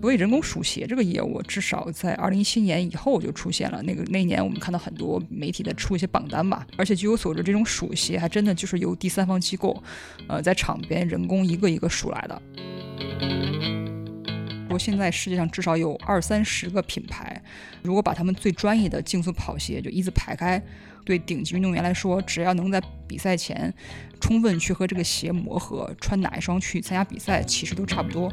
所以人工数鞋这个业务，至少在二零一七年以后就出现了。那个那年我们看到很多媒体在出一些榜单吧，而且据我所知，这种数鞋还真的就是由第三方机构，呃，在场边人工一个一个数来的。说现在世界上至少有二三十个品牌，如果把他们最专业的竞速跑鞋就一字排开，对顶级运动员来说，只要能在比赛前充分去和这个鞋磨合，穿哪一双去参加比赛，其实都差不多。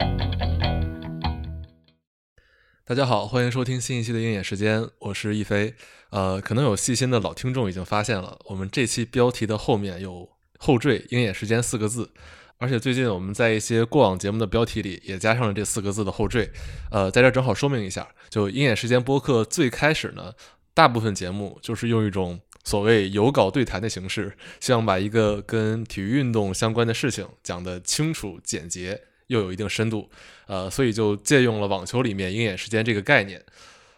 大家好，欢迎收听新一期的鹰眼时间，我是一飞。呃，可能有细心的老听众已经发现了，我们这期标题的后面有后缀“鹰眼时间”四个字，而且最近我们在一些过往节目的标题里也加上了这四个字的后缀。呃，在这正好说明一下，就鹰眼时间播客最开始呢，大部分节目就是用一种所谓有稿对谈的形式，希望把一个跟体育运动相关的事情讲得清楚简洁。又有一定深度，呃，所以就借用了网球里面鹰眼时间这个概念，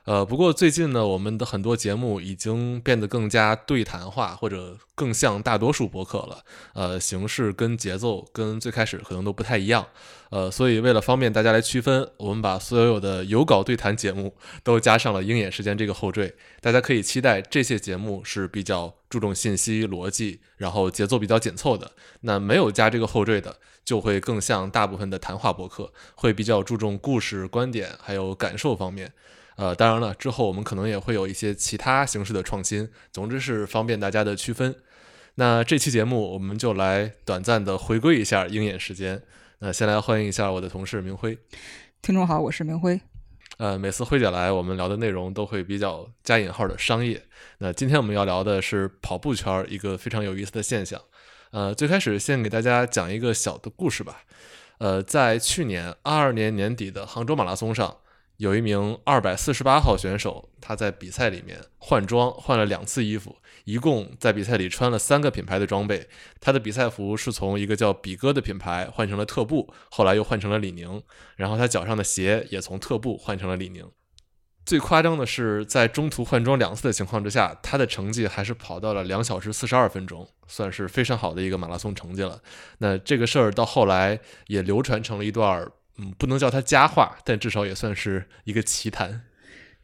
呃，不过最近呢，我们的很多节目已经变得更加对谈化，或者更像大多数博客了，呃，形式跟节奏跟最开始可能都不太一样，呃，所以为了方便大家来区分，我们把所有的有稿对谈节目都加上了鹰眼时间这个后缀，大家可以期待这些节目是比较注重信息逻辑，然后节奏比较紧凑的，那没有加这个后缀的。就会更像大部分的谈话博客，会比较注重故事、观点还有感受方面。呃，当然了，之后我们可能也会有一些其他形式的创新。总之是方便大家的区分。那这期节目我们就来短暂的回归一下鹰眼时间。那先来欢迎一下我的同事明辉。听众好，我是明辉。呃，每次辉姐来，我们聊的内容都会比较加引号的商业。那今天我们要聊的是跑步圈一个非常有意思的现象。呃，最开始先给大家讲一个小的故事吧。呃，在去年二二年年底的杭州马拉松上，有一名二百四十八号选手，他在比赛里面换装换了两次衣服，一共在比赛里穿了三个品牌的装备。他的比赛服是从一个叫比哥的品牌换成了特步，后来又换成了李宁，然后他脚上的鞋也从特步换成了李宁。最夸张的是，在中途换装两次的情况之下，他的成绩还是跑到了两小时四十二分钟，算是非常好的一个马拉松成绩了。那这个事儿到后来也流传成了一段，嗯，不能叫它佳话，但至少也算是一个奇谈。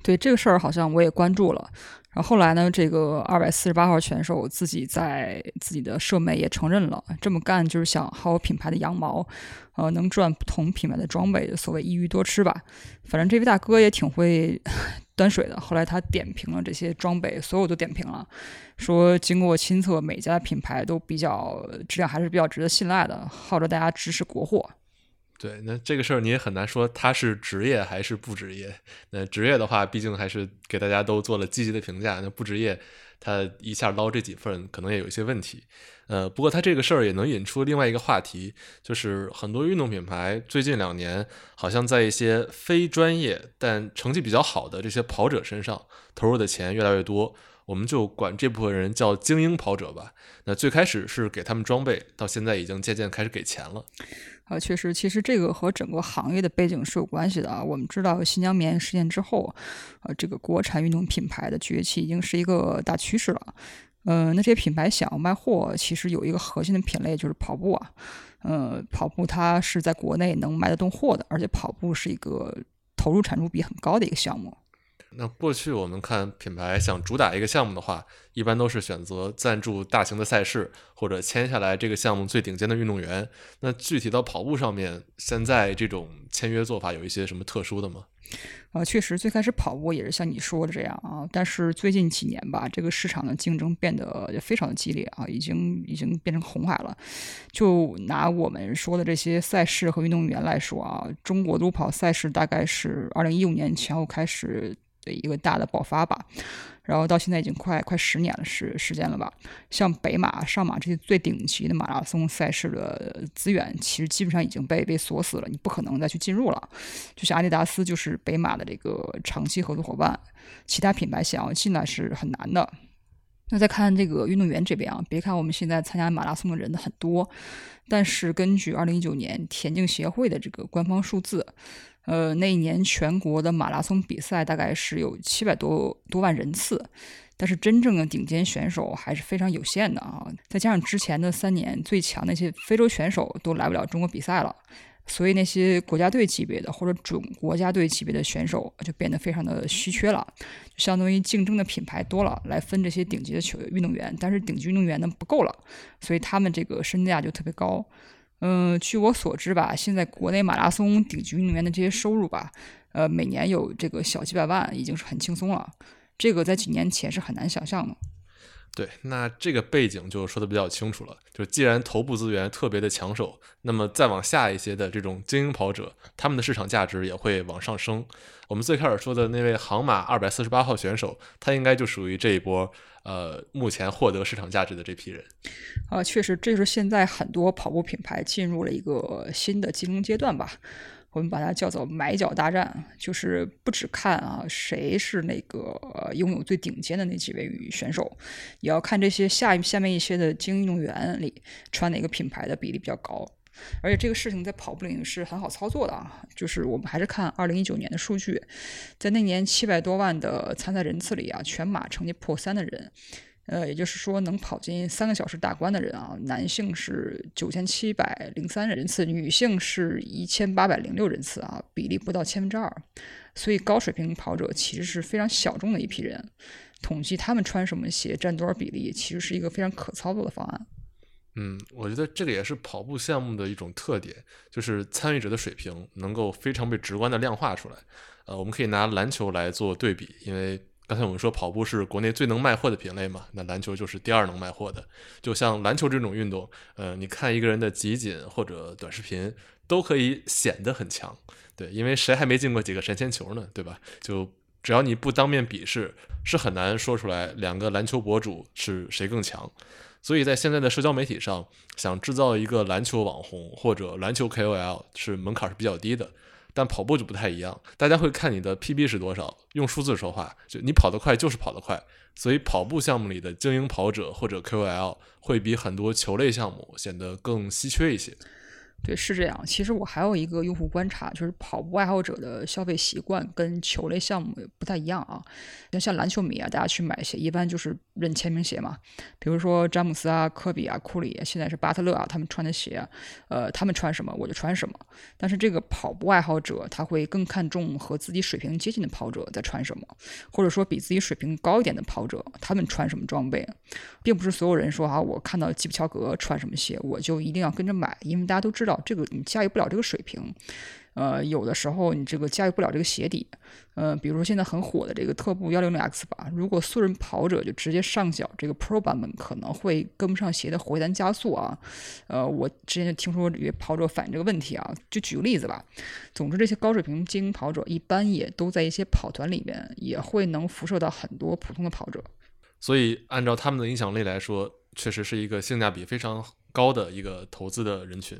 对这个事儿，好像我也关注了。然后后来呢，这个二百四十八号选手自己在自己的社媒也承认了，这么干就是想薅品牌的羊毛，呃，能赚不同品牌的装备，所谓一鱼多吃吧。反正这位大哥也挺会 端水的。后来他点评了这些装备，所有都点评了，说经过亲测，每家品牌都比较质量还是比较值得信赖的，号召大家支持国货。对，那这个事儿你也很难说他是职业还是不职业。那职业的话，毕竟还是给大家都做了积极的评价。那不职业，他一下捞这几份，可能也有一些问题。呃，不过他这个事儿也能引出另外一个话题，就是很多运动品牌最近两年好像在一些非专业但成绩比较好的这些跑者身上投入的钱越来越多。我们就管这部分人叫精英跑者吧。那最开始是给他们装备，到现在已经渐渐开始给钱了。啊，确实，其实这个和整个行业的背景是有关系的啊。我们知道新疆棉事件之后，呃，这个国产运动品牌的崛起已经是一个大趋势了。嗯，那这些品牌想要卖货，其实有一个核心的品类就是跑步啊。呃，跑步它是在国内能卖得动货的，而且跑步是一个投入产出比很高的一个项目。那过去我们看品牌想主打一个项目的话，一般都是选择赞助大型的赛事，或者签下来这个项目最顶尖的运动员。那具体到跑步上面，现在这种签约做法有一些什么特殊的吗？呃，确实，最开始跑步也是像你说的这样啊，但是最近几年吧，这个市场的竞争变得非常的激烈啊，已经已经变成红海了。就拿我们说的这些赛事和运动员来说啊，中国路跑赛事大概是二零一五年前后开始。的一个大的爆发吧，然后到现在已经快快十年了时时间了吧。像北马、上马这些最顶级的马拉松赛事的资源，其实基本上已经被被锁死了，你不可能再去进入了。就像阿迪达斯就是北马的这个长期合作伙伴，其他品牌想要进来是很难的。那再看这个运动员这边啊，别看我们现在参加马拉松的人很多，但是根据二零一九年田径协会的这个官方数字。呃，那一年全国的马拉松比赛大概是有七百多多万人次，但是真正的顶尖选手还是非常有限的啊。再加上之前的三年最强那些非洲选手都来不了中国比赛了，所以那些国家队级别的或者准国家队级别的选手就变得非常的稀缺了，相当于竞争的品牌多了，来分这些顶级的球运动员，但是顶级运动员呢不够了，所以他们这个身价就特别高。嗯，据我所知吧，现在国内马拉松顶级运动员的这些收入吧，呃，每年有这个小几百万，已经是很轻松了。这个在几年前是很难想象的。对，那这个背景就说的比较清楚了。就既然头部资源特别的抢手，那么再往下一些的这种精英跑者，他们的市场价值也会往上升。我们最开始说的那位杭马二百四十八号选手，他应该就属于这一波，呃，目前获得市场价值的这批人。啊，确实，这就是现在很多跑步品牌进入了一个新的竞争阶段吧。我们把它叫做买脚大战，就是不只看啊谁是那个拥有最顶尖的那几位选手，也要看这些下下面一些的精英运动员里穿哪个品牌的比例比较高。而且这个事情在跑步领域是很好操作的啊，就是我们还是看二零一九年的数据，在那年七百多万的参赛人次里啊，全马成绩破三的人。呃，也就是说，能跑进三个小时大关的人啊，男性是九千七百零三人次，女性是一千八百零六人次啊，比例不到千分之二。所以高水平跑者其实是非常小众的一批人。统计他们穿什么鞋占多少比例，其实是一个非常可操作的方案。嗯，我觉得这个也是跑步项目的一种特点，就是参与者的水平能够非常被直观的量化出来。呃，我们可以拿篮球来做对比，因为。刚才我们说跑步是国内最能卖货的品类嘛，那篮球就是第二能卖货的。就像篮球这种运动，呃，你看一个人的集锦或者短视频，都可以显得很强，对，因为谁还没进过几个神仙球呢，对吧？就只要你不当面比试，是很难说出来两个篮球博主是谁更强。所以在现在的社交媒体上，想制造一个篮球网红或者篮球 KOL 是门槛是比较低的。但跑步就不太一样，大家会看你的 PB 是多少，用数字说话，就你跑得快就是跑得快，所以跑步项目里的精英跑者或者 KOL 会比很多球类项目显得更稀缺一些。对，是这样。其实我还有一个用户观察，就是跑步爱好者的消费习惯跟球类项目不太一样啊。像像篮球迷啊，大家去买鞋一般就是认签名鞋嘛。比如说詹姆斯啊、科比啊、库里，现在是巴特勒啊，他们穿的鞋，呃，他们穿什么我就穿什么。但是这个跑步爱好者他会更看重和自己水平接近的跑者在穿什么，或者说比自己水平高一点的跑者他们穿什么装备，并不是所有人说啊，我看到基普乔格穿什么鞋，我就一定要跟着买，因为大家都知知道。这个你驾驭不了这个水平，呃，有的时候你这个驾驭不了这个鞋底，呃，比如说现在很火的这个特步幺零零 X 吧，如果素人跑者就直接上脚这个 Pro 版本，可能会跟不上鞋的回弹加速啊，呃，我之前就听说有跑者反映这个问题啊，就举个例子吧，总之这些高水平精英跑者一般也都在一些跑团里面，也会能辐射到很多普通的跑者，所以按照他们的影响力来说，确实是一个性价比非常高的一个投资的人群。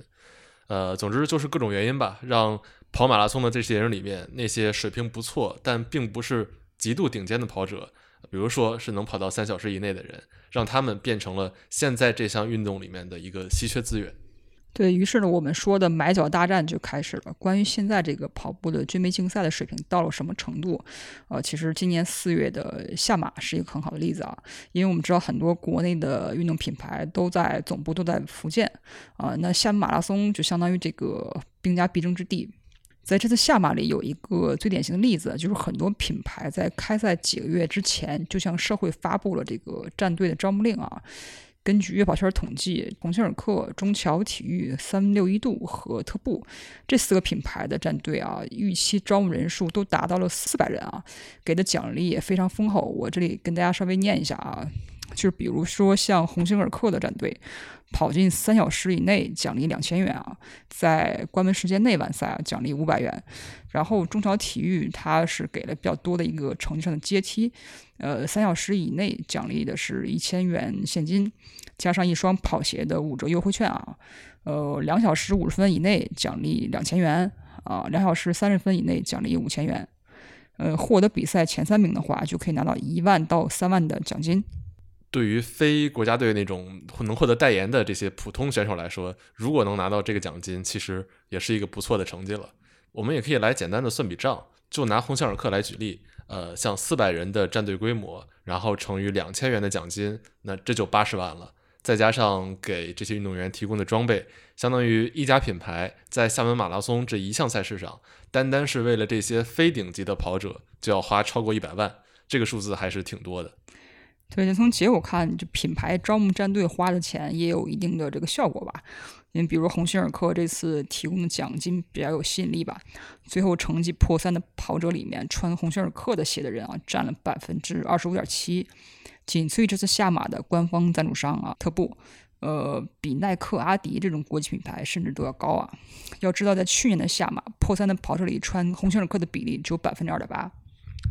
呃，总之就是各种原因吧，让跑马拉松的这些人里面，那些水平不错但并不是极度顶尖的跑者，比如说是能跑到三小时以内的人，让他们变成了现在这项运动里面的一个稀缺资源。对于是呢，我们说的买脚大战就开始了。关于现在这个跑步的军备竞赛的水平到了什么程度，呃，其实今年四月的下马是一个很好的例子啊。因为我们知道很多国内的运动品牌都在总部都在福建啊，那厦门马拉松就相当于这个兵家必争之地。在这次下马里有一个最典型的例子，就是很多品牌在开赛几个月之前就向社会发布了这个战队的招募令啊。根据月跑圈统计，鸿星尔克、中桥体育、三六一度和特步这四个品牌的战队啊，预期招募人数都达到了四百人啊，给的奖励也非常丰厚。我这里跟大家稍微念一下啊，就是比如说像鸿星尔克的战队，跑进三小时以内奖励两千元啊，在关门时间内完赛啊奖励五百元。然后中桥体育它是给了比较多的一个成绩上的阶梯。呃，三小时以内奖励的是一千元现金，加上一双跑鞋的五折优惠券啊。呃，两小时五十分以内奖励两千元啊，两小时三十分以内奖励五千元。呃，获得比赛前三名的话，就可以拿到一万到三万的奖金。对于非国家队那种能获得代言的这些普通选手来说，如果能拿到这个奖金，其实也是一个不错的成绩了。我们也可以来简单的算笔账，就拿鸿星尔克来举例。呃，像四百人的战队规模，然后乘以两千元的奖金，那这就八十万了。再加上给这些运动员提供的装备，相当于一家品牌在厦门马拉松这一项赛事上，单单是为了这些非顶级的跑者，就要花超过一百万，这个数字还是挺多的。对，就从结果看，就品牌招募战队花的钱也有一定的这个效果吧。你比如鸿星尔克这次提供的奖金比较有吸引力吧。最后成绩破三的跑者里面，穿鸿星尔克的鞋的人啊，占了百分之二十五点七，仅次于这次下马的官方赞助商啊特步，呃，比耐克、阿迪这种国际品牌甚至都要高啊。要知道，在去年的下马破三的跑者里，穿鸿星尔克的比例只有百分之二点八，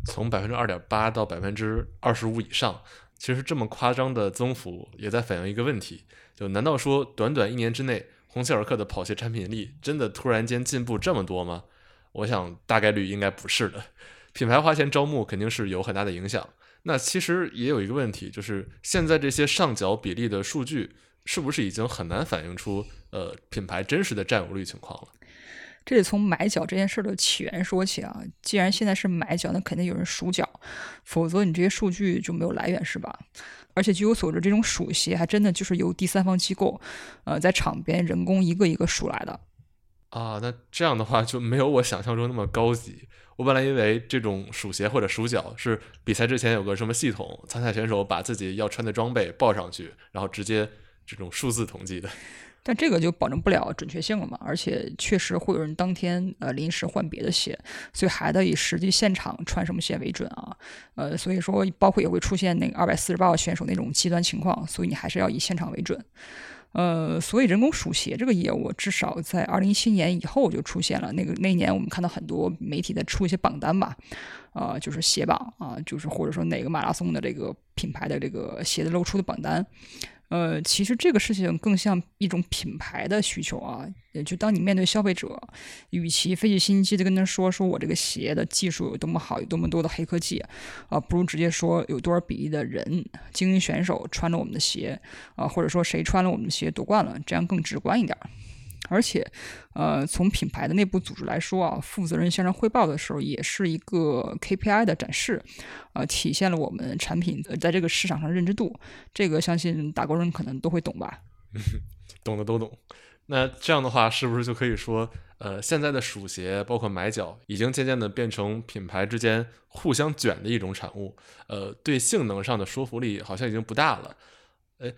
从百分之二点八到百分之二十五以上。其实这么夸张的增幅，也在反映一个问题：就难道说短短一年之内，鸿星尔克的跑鞋产品力真的突然间进步这么多吗？我想大概率应该不是的。品牌花钱招募肯定是有很大的影响。那其实也有一个问题，就是现在这些上脚比例的数据，是不是已经很难反映出呃品牌真实的占有率情况了？这得从买脚这件事儿的起源说起啊。既然现在是买脚，那肯定有人数脚，否则你这些数据就没有来源，是吧？而且据我所知，这种数鞋还真的就是由第三方机构，呃，在场边人工一个一个数来的。啊，那这样的话就没有我想象中那么高级。我本来以为这种数鞋或者数脚是比赛之前有个什么系统，参赛选手把自己要穿的装备报上去，然后直接这种数字统计的。但这个就保证不了准确性了嘛，而且确实会有人当天呃临时换别的鞋，所以还得以实际现场穿什么鞋为准啊。呃，所以说包括也会出现那个二百四十八号选手那种极端情况，所以你还是要以现场为准。呃，所以人工数鞋这个业务至少在二零一七年以后就出现了。那个那年我们看到很多媒体在出一些榜单吧，啊，就是鞋榜啊，就是或者说哪个马拉松的这个品牌的这个鞋子露出的榜单。呃，其实这个事情更像一种品牌的需求啊，也就当你面对消费者，与其费尽心机的跟他说说我这个鞋的技术有多么好，有多么多的黑科技，啊，不如直接说有多少比例的人精英选手穿着我们的鞋，啊，或者说谁穿了我们的鞋夺冠了，这样更直观一点。而且，呃，从品牌的内部组织来说啊，负责人向上汇报的时候，也是一个 KPI 的展示，呃，体现了我们产品在这个市场上认知度。这个相信打工人可能都会懂吧？懂的都懂。那这样的话，是不是就可以说，呃，现在的鼠鞋包括买脚，已经渐渐的变成品牌之间互相卷的一种产物？呃，对性能上的说服力好像已经不大了。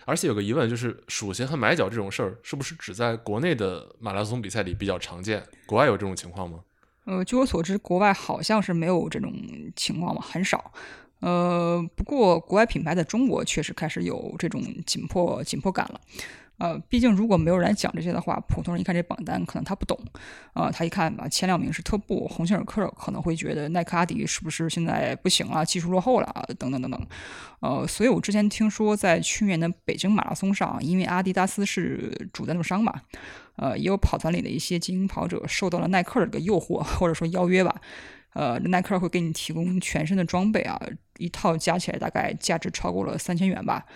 而且有个疑问，就是数鞋和买脚这种事儿，是不是只在国内的马拉松比赛里比较常见？国外有这种情况吗？呃，据我所知，国外好像是没有这种情况吧，很少。呃，不过国外品牌在中国确实开始有这种紧迫紧迫感了。呃，毕竟如果没有人来讲这些的话，普通人一看这榜单，可能他不懂。啊，他一看啊，前两名是特步、鸿星尔克，可能会觉得耐克、阿迪是不是现在不行了，技术落后了啊，等等等等。呃，所以我之前听说，在去年的北京马拉松上，因为阿迪达斯是主赞助商嘛，呃，也有跑团里的一些精英跑者受到了耐克的这个诱惑或者说邀约吧。呃，耐克会给你提供全身的装备啊，一套加起来大概价值超过了三千元吧。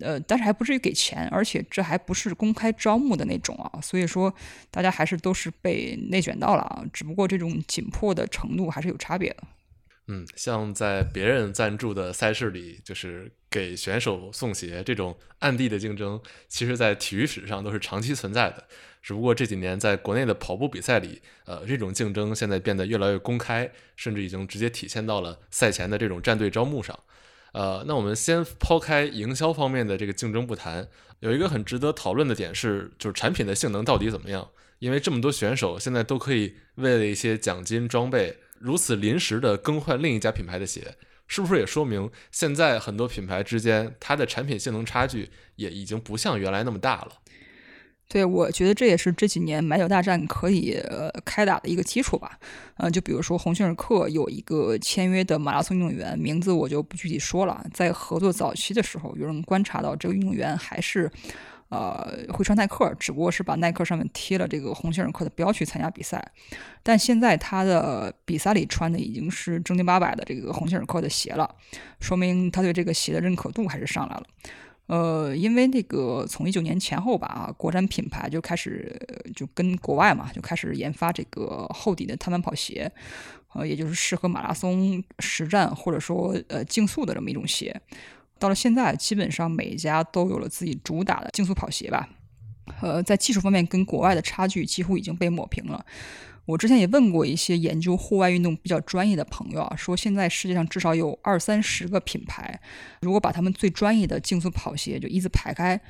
呃，但是还不至于给钱，而且这还不是公开招募的那种啊，所以说大家还是都是被内卷到了啊，只不过这种紧迫的程度还是有差别的。嗯，像在别人赞助的赛事里，就是给选手送鞋这种暗地的竞争，其实在体育史上都是长期存在的。只不过这几年在国内的跑步比赛里，呃，这种竞争现在变得越来越公开，甚至已经直接体现到了赛前的这种战队招募上。呃，那我们先抛开营销方面的这个竞争不谈，有一个很值得讨论的点是，就是产品的性能到底怎么样？因为这么多选手现在都可以为了一些奖金装备，如此临时的更换另一家品牌的鞋，是不是也说明现在很多品牌之间它的产品性能差距也已经不像原来那么大了？对，我觉得这也是这几年买脚大战可以呃开打的一个基础吧。呃，就比如说鸿星尔克有一个签约的马拉松运动员，名字我就不具体说了。在合作早期的时候，有人观察到这个运动员还是呃会穿耐克，只不过是把耐克上面贴了这个鸿星尔克的标去参加比赛。但现在他的比赛里穿的已经是正经八百的这个鸿星尔克的鞋了，说明他对这个鞋的认可度还是上来了。呃，因为那个从一九年前后吧，啊，国产品牌就开始就跟国外嘛，就开始研发这个厚底的碳板跑鞋，呃，也就是适合马拉松实战或者说呃竞速的这么一种鞋。到了现在，基本上每一家都有了自己主打的竞速跑鞋吧。呃，在技术方面跟国外的差距几乎已经被抹平了。我之前也问过一些研究户外运动比较专业的朋友啊，说现在世界上至少有二三十个品牌，如果把他们最专业的竞速跑鞋就一字排开，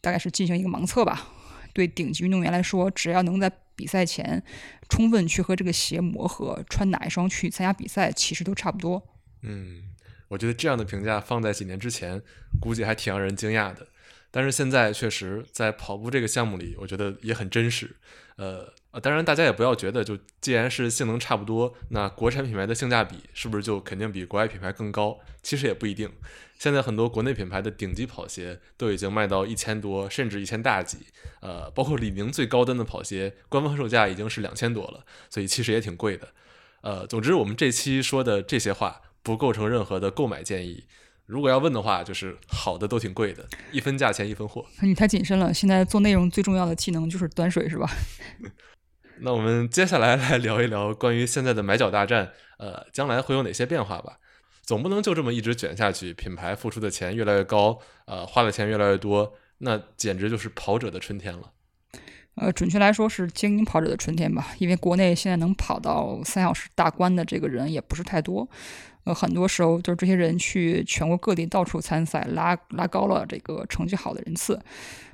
大概是进行一个盲测吧。对顶级运动员来说，只要能在比赛前充分去和这个鞋磨合，穿哪一双去参加比赛，其实都差不多。嗯，我觉得这样的评价放在几年之前，估计还挺让人惊讶的。但是现在确实，在跑步这个项目里，我觉得也很真实。呃，当然大家也不要觉得，就既然是性能差不多，那国产品牌的性价比是不是就肯定比国外品牌更高？其实也不一定。现在很多国内品牌的顶级跑鞋都已经卖到一千多，甚至一千大几。呃，包括李宁最高端的跑鞋，官方售价已经是两千多了，所以其实也挺贵的。呃，总之我们这期说的这些话，不构成任何的购买建议。如果要问的话，就是好的都挺贵的，一分价钱一分货。你太谨慎了，现在做内容最重要的技能就是端水，是吧？那我们接下来来聊一聊关于现在的买脚大战，呃，将来会有哪些变化吧？总不能就这么一直卷下去，品牌付出的钱越来越高，呃，花的钱越来越多，那简直就是跑者的春天了。呃，准确来说是精英跑者的春天吧，因为国内现在能跑到三小时大关的这个人也不是太多。呃，很多时候就是这些人去全国各地到处参赛，拉拉高了这个成绩好的人次，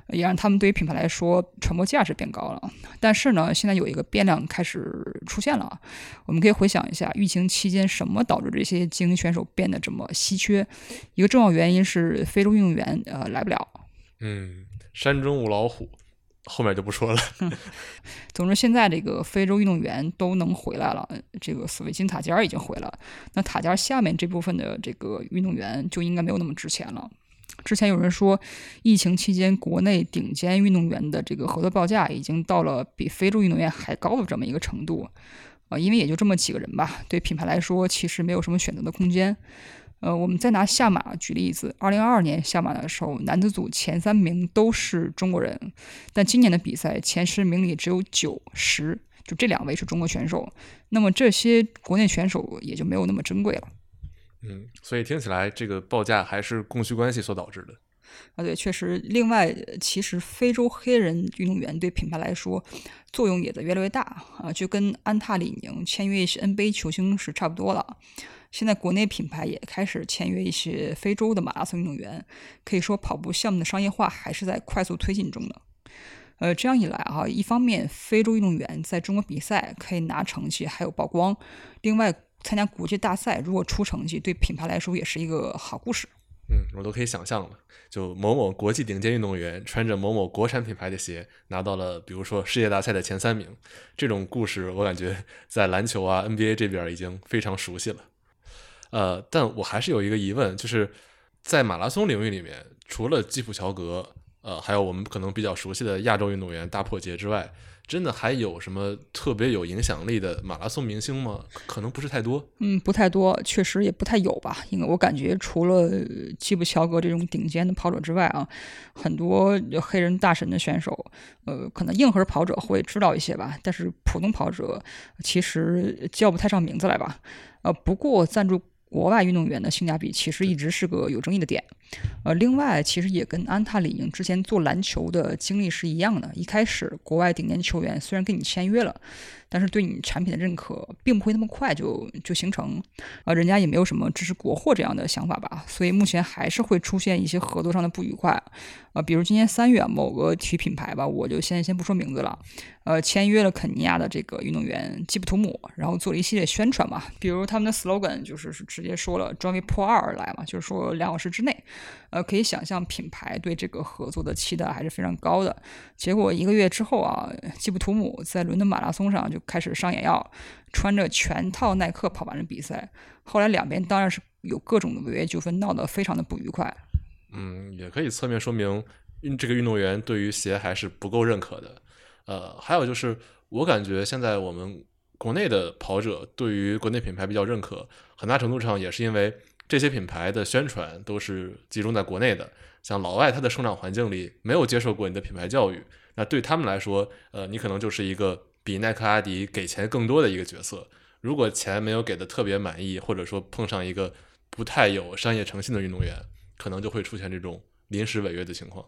也让他们对于品牌来说传播价值变高了。但是呢，现在有一个变量开始出现了啊，我们可以回想一下，疫情期间什么导致这些精英选手变得这么稀缺？一个重要原因是非洲运动员呃来不了。嗯，山中无老虎。后面就不说了。总之，现在这个非洲运动员都能回来了，这个所谓金塔尖已经回来了。那塔尖下面这部分的这个运动员就应该没有那么值钱了。之前有人说，疫情期间国内顶尖运动员的这个合作报价已经到了比非洲运动员还高的这么一个程度啊，因为也就这么几个人吧，对品牌来说其实没有什么选择的空间。呃，我们再拿下马举例子，二零二二年下马的时候，男子组前三名都是中国人，但今年的比赛前十名里只有九十，就这两位是中国选手，那么这些国内选手也就没有那么珍贵了。嗯，所以听起来这个报价还是供需关系所导致的。啊，对，确实。另外，其实非洲黑人运动员对品牌来说作用也在越来越大啊，就跟安踏、李宁签约一些 NBA 球星是差不多了。现在国内品牌也开始签约一些非洲的马拉松运动员，可以说跑步项目的商业化还是在快速推进中的。呃，这样一来啊，一方面非洲运动员在中国比赛可以拿成绩还有曝光，另外参加国际大赛如果出成绩，对品牌来说也是一个好故事。嗯，我都可以想象了，就某某国际顶尖运动员穿着某某国产品牌的鞋拿到了，比如说世界大赛的前三名，这种故事我感觉在篮球啊 NBA 这边已经非常熟悉了。呃，但我还是有一个疑问，就是在马拉松领域里面，除了基普乔格，呃，还有我们可能比较熟悉的亚洲运动员大破节之外，真的还有什么特别有影响力的马拉松明星吗？可能不是太多。嗯，不太多，确实也不太有吧。因为我感觉除了基普乔格这种顶尖的跑者之外啊，很多黑人大神的选手，呃，可能硬核跑者会知道一些吧，但是普通跑者其实叫不太上名字来吧。呃，不过赞助。国外运动员的性价比其实一直是个有争议的点，呃，另外其实也跟安踏、李宁之前做篮球的经历是一样的。一开始国外顶尖球员虽然跟你签约了，但是对你产品的认可并不会那么快就就形成，呃，人家也没有什么支持国货这样的想法吧，所以目前还是会出现一些合作上的不愉快，呃，比如今年三月某个体育品牌吧，我就先先不说名字了。呃，签约了肯尼亚的这个运动员基普图姆，然后做了一系列宣传嘛，比如他们的 slogan 就是是直接说了专为破二而来嘛，就是说两小时之内，呃，可以想象品牌对这个合作的期待还是非常高的。结果一个月之后啊，基普图姆在伦敦马拉松上就开始上眼药，穿着全套耐克跑完了比赛。后来两边当然是有各种的违约纠纷，闹得非常的不愉快。嗯，也可以侧面说明运这个运动员对于鞋还是不够认可的。呃，还有就是，我感觉现在我们国内的跑者对于国内品牌比较认可，很大程度上也是因为这些品牌的宣传都是集中在国内的。像老外他的生长环境里没有接受过你的品牌教育，那对他们来说，呃，你可能就是一个比耐克、阿迪给钱更多的一个角色。如果钱没有给的特别满意，或者说碰上一个不太有商业诚信的运动员，可能就会出现这种临时违约的情况。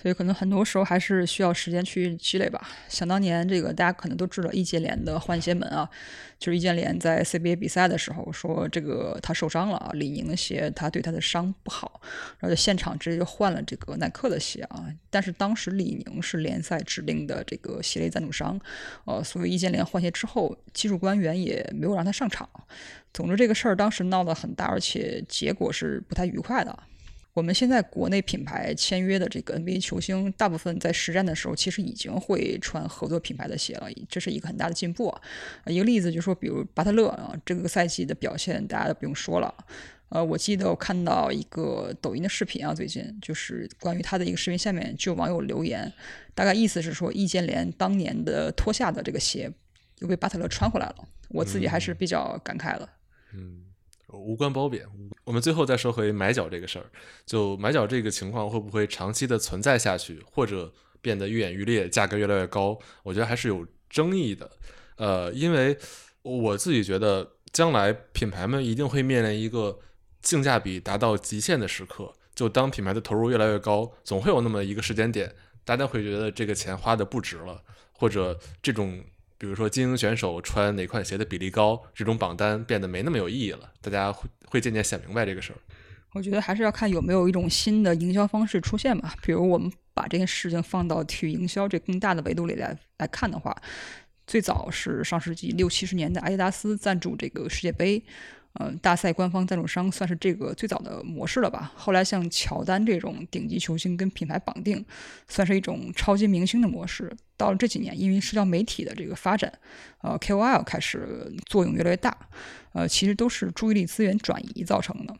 所以，可能很多时候还是需要时间去积累吧。想当年，这个大家可能都知道易建联的换鞋门啊，就是易建联在 CBA 比赛的时候说这个他受伤了啊，李宁的鞋他对他的伤不好，然后就现场直接就换了这个耐克的鞋啊。但是当时李宁是联赛指定的这个鞋类赞助商，呃，所以易建联换鞋之后，技术官员也没有让他上场。总之，这个事儿当时闹得很大，而且结果是不太愉快的。我们现在国内品牌签约的这个 NBA 球星，大部分在实战的时候其实已经会穿合作品牌的鞋了，这是一个很大的进步啊。一个例子就是说，比如巴特勒啊，这个赛季的表现大家都不用说了。呃，我记得我看到一个抖音的视频啊，最近就是关于他的一个视频，下面就网友留言，大概意思是说，易建联当年的脱下的这个鞋又被巴特勒穿回来了。我自己还是比较感慨的。嗯。无关褒贬，我们最后再说回买脚这个事儿。就买脚这个情况会不会长期的存在下去，或者变得愈演愈烈，价格越来越高？我觉得还是有争议的。呃，因为我自己觉得，将来品牌们一定会面临一个性价比达到极限的时刻。就当品牌的投入越来越高，总会有那么一个时间点，大家会觉得这个钱花的不值了，或者这种。比如说，精英选手穿哪款鞋的比例高，这种榜单变得没那么有意义了。大家会会渐渐想明白这个事儿。我觉得还是要看有没有一种新的营销方式出现吧。比如，我们把这件事情放到体育营销这更大的维度里来来看的话，最早是上世纪六七十年代，阿迪达斯赞助这个世界杯。呃，大赛官方赞助商算是这个最早的模式了吧？后来像乔丹这种顶级球星跟品牌绑定，算是一种超级明星的模式。到了这几年，因为社交媒体的这个发展，呃，KOL 开始作用越来越大，呃，其实都是注意力资源转移造成的。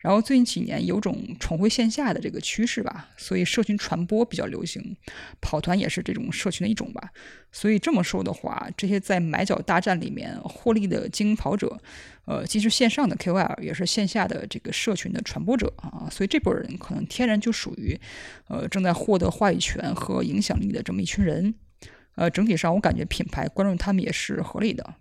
然后最近几年有种重回线下的这个趋势吧，所以社群传播比较流行，跑团也是这种社群的一种吧。所以这么说的话，这些在买脚大战里面获利的精英跑者，呃，既是线上的 KOL，也是线下的这个社群的传播者啊。所以这波人可能天然就属于，呃，正在获得话语权和影响力的这么一群人。呃，整体上我感觉品牌关注他们也是合理的。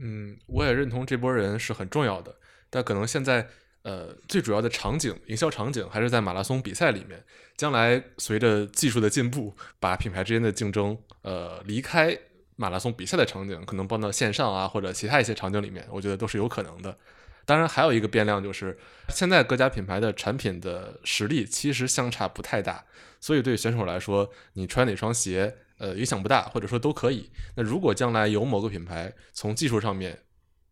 嗯，我也认同这波人是很重要的，但可能现在。呃，最主要的场景，营销场景还是在马拉松比赛里面。将来随着技术的进步，把品牌之间的竞争，呃，离开马拉松比赛的场景，可能搬到线上啊，或者其他一些场景里面，我觉得都是有可能的。当然，还有一个变量就是，现在各家品牌的产品的实力其实相差不太大，所以对选手来说，你穿哪双鞋，呃，影响不大，或者说都可以。那如果将来有某个品牌从技术上面，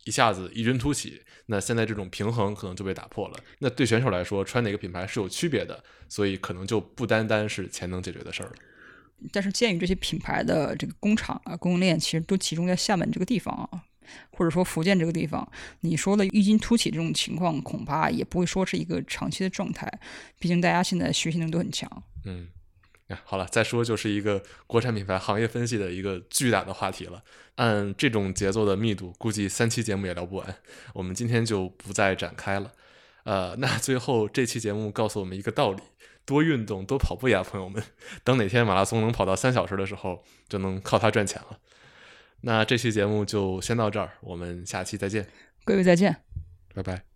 一下子异军突起，那现在这种平衡可能就被打破了。那对选手来说，穿哪个品牌是有区别的，所以可能就不单单是钱能解决的事儿了。但是鉴于这些品牌的这个工厂啊、供应链其实都集中在厦门这个地方啊，或者说福建这个地方，你说的异军突起这种情况，恐怕也不会说是一个长期的状态。毕竟大家现在学习能力都很强。嗯。好了，再说就是一个国产品牌行业分析的一个巨大的话题了。按这种节奏的密度，估计三期节目也聊不完。我们今天就不再展开了。呃，那最后这期节目告诉我们一个道理：多运动，多跑步呀，朋友们。等哪天马拉松能跑到三小时的时候，就能靠它赚钱了。那这期节目就先到这儿，我们下期再见。各位再见，拜拜。